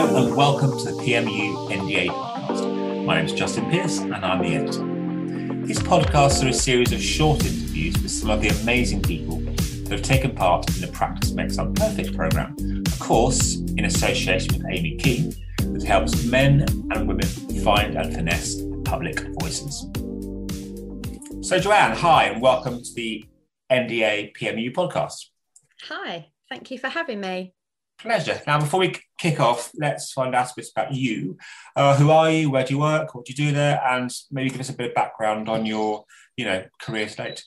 And welcome to the PMU NDA podcast. My name is Justin Pearse and I'm the editor. These podcasts are a series of short interviews with some of the amazing people that have taken part in the Practice Makes Up Perfect program, of course, in association with Amy Kean, that helps men and women find and finesse public voices. So, Joanne, hi, and welcome to the NDA PMU podcast. Hi, thank you for having me. Pleasure. Now, before we kick off, let's find out a bit about you. Uh, who are you? Where do you work? What do you do there? And maybe give us a bit of background on your, you know, career state.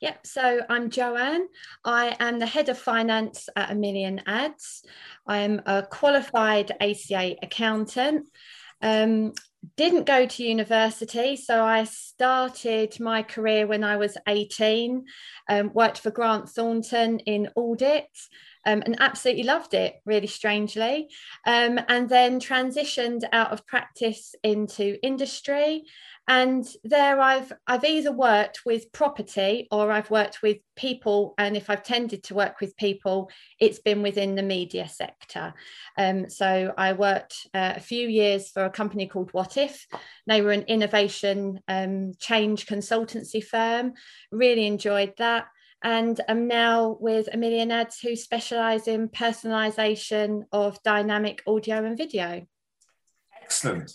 Yep, so I'm Joanne. I am the head of finance at A Million Ads. I'm a qualified ACA accountant. Um, didn't go to university, so I started my career when I was 18, um, worked for Grant Thornton in audit um, and absolutely loved it, really strangely. Um, and then transitioned out of practice into industry. And there I've I've either worked with property or I've worked with people. And if I've tended to work with people, it's been within the media sector. Um, so I worked uh, a few years for a company called What They were an innovation um, change consultancy firm. Really enjoyed that and I'm now with a million ads who specialize in personalization of dynamic audio and video. Excellent.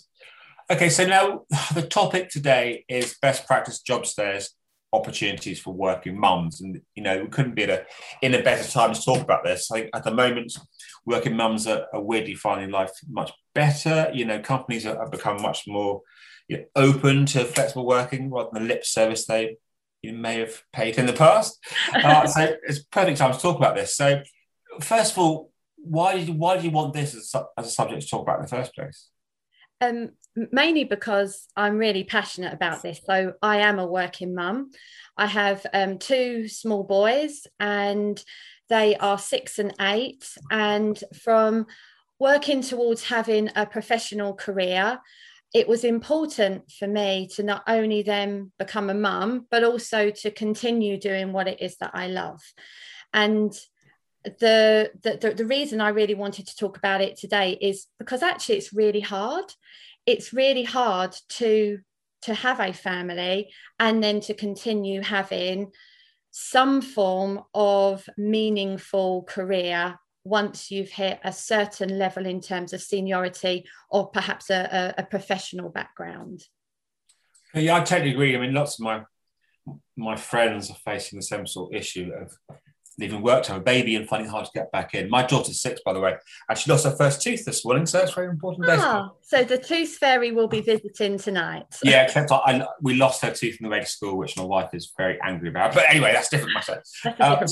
Okay, so now the topic today is best practice job shares opportunities for working mums. And, you know, we couldn't be in a, in a better time to talk about this. Like at the moment, working mums are, are weirdly finding life much better. You know, companies have become much more you know, open to flexible working rather than the lip service they you may have paid in the past. Uh, so it's perfect time to talk about this. So, first of all, why did you, why do you want this as, as a subject to talk about in the first place? Um, mainly because I'm really passionate about this. So I am a working mum. I have um, two small boys, and they are six and eight. And from working towards having a professional career, it was important for me to not only then become a mum, but also to continue doing what it is that I love. And the, the, the reason I really wanted to talk about it today is because actually it's really hard. It's really hard to to have a family and then to continue having some form of meaningful career once you've hit a certain level in terms of seniority or perhaps a, a, a professional background. Yeah, I totally agree. I mean, lots of my my friends are facing the same sort of issue of leaving work to have a baby and finding it hard to get back in. My daughter's six, by the way, and she lost her first tooth this morning, so it's very important. Ah, so the tooth fairy will be visiting tonight. yeah, except I, I, we lost her tooth in the way to school, which my wife is very angry about. But anyway, that's different matter. Uh,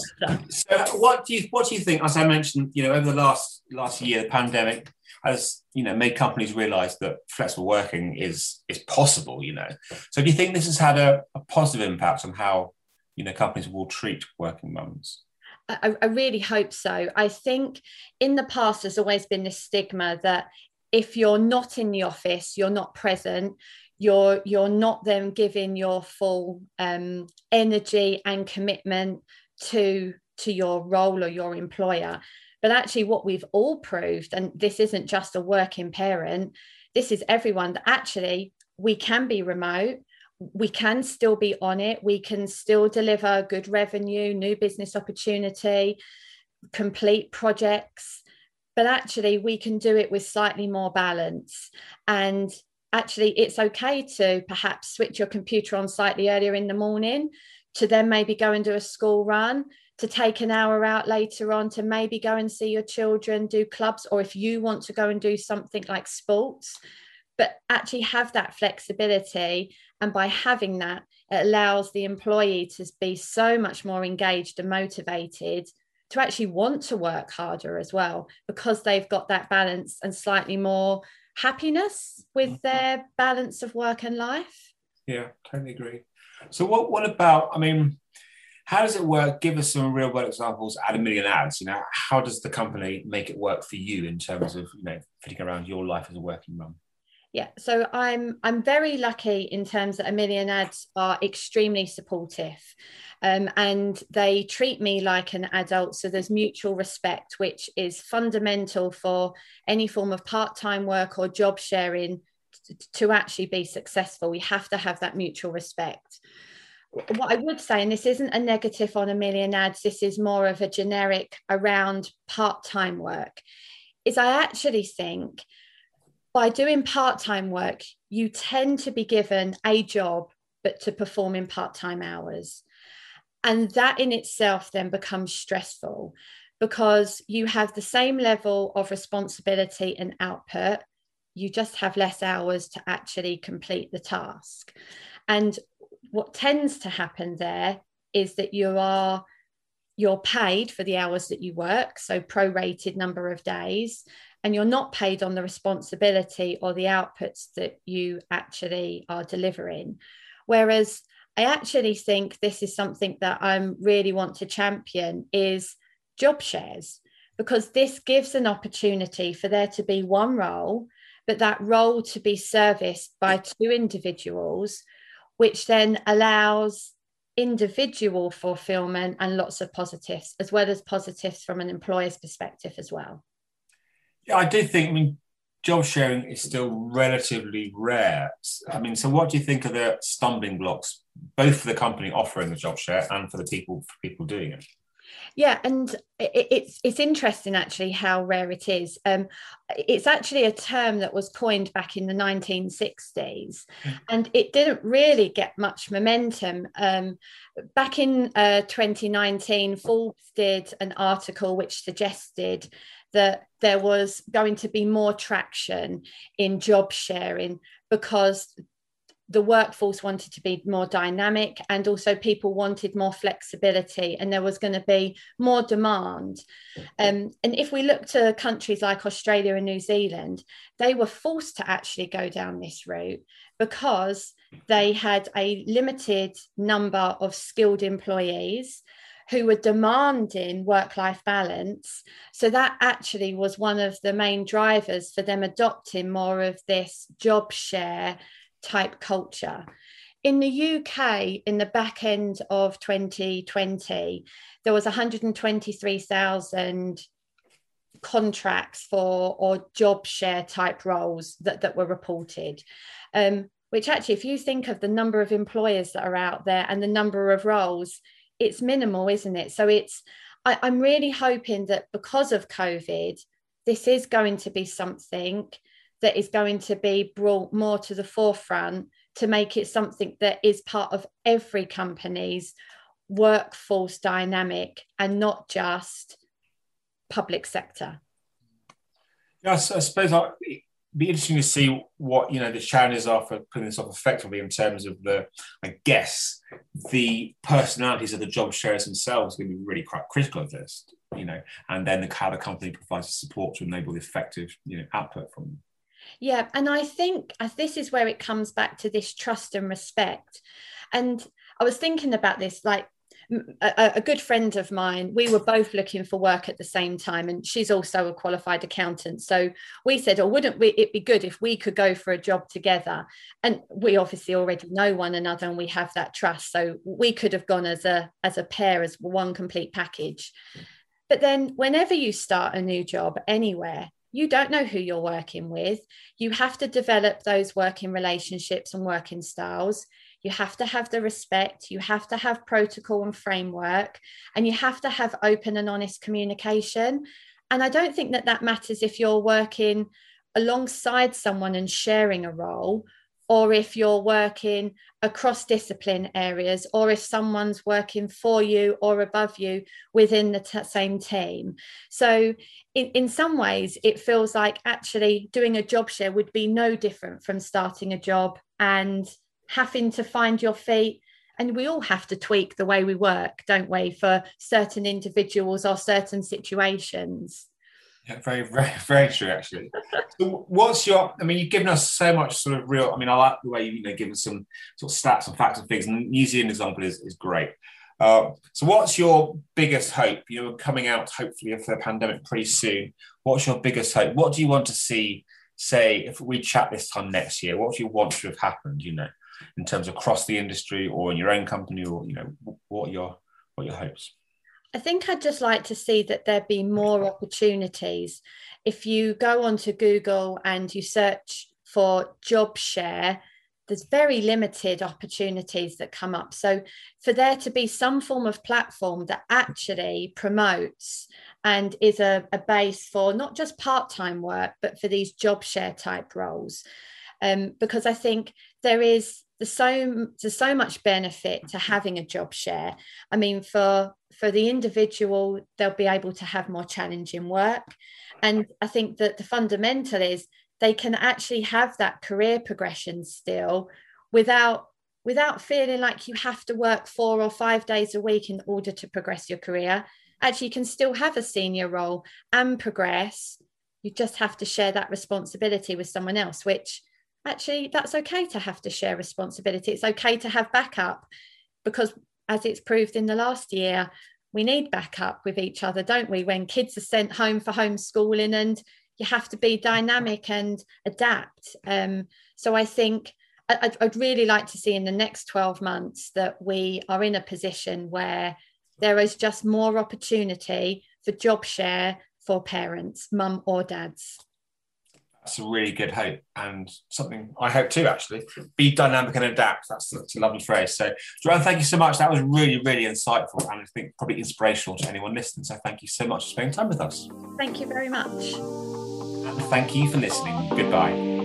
so, what do you what do you think? As I mentioned, you know, over the last last year, the pandemic has you know made companies realise that flexible working is is possible. You know, so do you think this has had a, a positive impact on how you know companies will treat working mums? I, I really hope so. I think in the past, there's always been this stigma that if you're not in the office, you're not present, you're you're not then giving your full um, energy and commitment to to your role or your employer. But actually, what we've all proved, and this isn't just a working parent, this is everyone that actually we can be remote we can still be on it. We can still deliver good revenue, new business opportunity, complete projects. But actually, we can do it with slightly more balance. And actually, it's okay to perhaps switch your computer on slightly earlier in the morning to then maybe go and do a school run to take an hour out later on to maybe go and see your children do clubs or if you want to go and do something like sports but actually have that flexibility and by having that, it allows the employee to be so much more engaged and motivated to actually want to work harder as well because they've got that balance and slightly more happiness with mm-hmm. their balance of work and life. Yeah, totally agree. So what what about I mean how does it work? Give us some real world examples at a million ads. You know, how does the company make it work for you in terms of you know fitting around your life as a working mum? Yeah, so I'm I'm very lucky in terms that a million ads are extremely supportive, um, and they treat me like an adult. So there's mutual respect, which is fundamental for any form of part-time work or job sharing to actually be successful. We have to have that mutual respect. What I would say, and this isn't a negative on a million ads, this is more of a generic around part-time work, is I actually think by doing part time work, you tend to be given a job, but to perform in part time hours. And that in itself then becomes stressful because you have the same level of responsibility and output. You just have less hours to actually complete the task. And what tends to happen there is that you are you're paid for the hours that you work so prorated number of days and you're not paid on the responsibility or the outputs that you actually are delivering. Whereas I actually think this is something that I really want to champion is job shares because this gives an opportunity for there to be one role but that role to be serviced by two individuals which then allows individual fulfillment and lots of positives as well as positives from an employer's perspective as well I do think. I mean, job sharing is still relatively rare. I mean, so what do you think are the stumbling blocks, both for the company offering the job share and for the people for people doing it? Yeah, and it's it's interesting actually how rare it is. Um, it's actually a term that was coined back in the 1960s, mm. and it didn't really get much momentum. Um, back in uh, 2019, Forbes did an article which suggested that there was going to be more traction in job sharing because the workforce wanted to be more dynamic and also people wanted more flexibility and there was going to be more demand. Um, and if we look to countries like australia and new zealand they were forced to actually go down this route because they had a limited number of skilled employees who were demanding work life balance. So that actually was one of the main drivers for them adopting more of this job share type culture. In the UK, in the back end of 2020, there was 123,000 contracts for or job share type roles that, that were reported. Um, which actually, if you think of the number of employers that are out there and the number of roles, it's minimal, isn't it? So it's I, I'm really hoping that because of COVID, this is going to be something that is going to be brought more to the forefront to make it something that is part of every company's workforce dynamic and not just public sector. Yes, I suppose I, be interesting to see what you know the challenges are for putting this off effectively in terms of the, I guess, the personalities of the job sharers themselves going to be really quite critical of this, you know, and then the, how the company provides the support to enable the effective, you know, output from them. Yeah, and I think uh, this is where it comes back to this trust and respect. And I was thinking about this, like a, a, good friend of mine, we were both looking for work at the same time, and she's also a qualified accountant. So we said, "Oh, wouldn't we, it be good if we could go for a job together?" And we obviously already know one another, and we have that trust. So we could have gone as a as a pair, as one complete package. But then, whenever you start a new job anywhere, you don't know who you're working with. You have to develop those working relationships and working styles you have to have the respect, you have to have protocol and framework, and you have to have open and honest communication. And I don't think that that matters if you're working alongside someone and sharing a role, or if you're working across discipline areas, or if someone's working for you or above you within the t- same team. So, in, in some ways, it feels like actually doing a job share would be no different from starting a job and having to find your feet and we all have to tweak the way we work don't we for certain individuals or certain situations yeah, very, very, very true, actually. so what's your? I mean, you've given us so much sort of real. I mean, I like the way you, you know given some sort of stats and facts and things. And New Zealand example is, is great. Uh, so, what's your biggest hope? You know, coming out hopefully of the pandemic pretty soon. What's your biggest hope? What do you want to see say if we chat this time next year, what do you want to have happened? You know, in terms of across the industry or in your own company, or you know, what are your what your hopes? I think I'd just like to see that there be more opportunities. If you go onto Google and you search for job share, there's very limited opportunities that come up. So, for there to be some form of platform that actually promotes and is a, a base for not just part time work, but for these job share type roles. Um, because I think there is there's so there's so much benefit to mm-hmm. having a job share. I mean, for for the individual, they'll be able to have more challenging work, and I think that the fundamental is they can actually have that career progression still without without feeling like you have to work four or five days a week in order to progress your career. Actually you can still have a senior role and progress. You just have to share that responsibility with someone else which actually that's okay to have to share responsibility it's okay to have backup because as it's proved in the last year we need backup with each other don't we when kids are sent home for homeschooling and you have to be dynamic and adapt. Um, so I think I'd, I'd really like to see in the next 12 months that we are in a position where there is just more opportunity for job share for parents, mum or dads. That's a really good hope and something I hope too, actually. Be dynamic and adapt. That's, that's a lovely phrase. So, Joanne, thank you so much. That was really, really insightful and I think probably inspirational to anyone listening. So, thank you so much for spending time with us. Thank you very much. And Thank you for listening. Goodbye.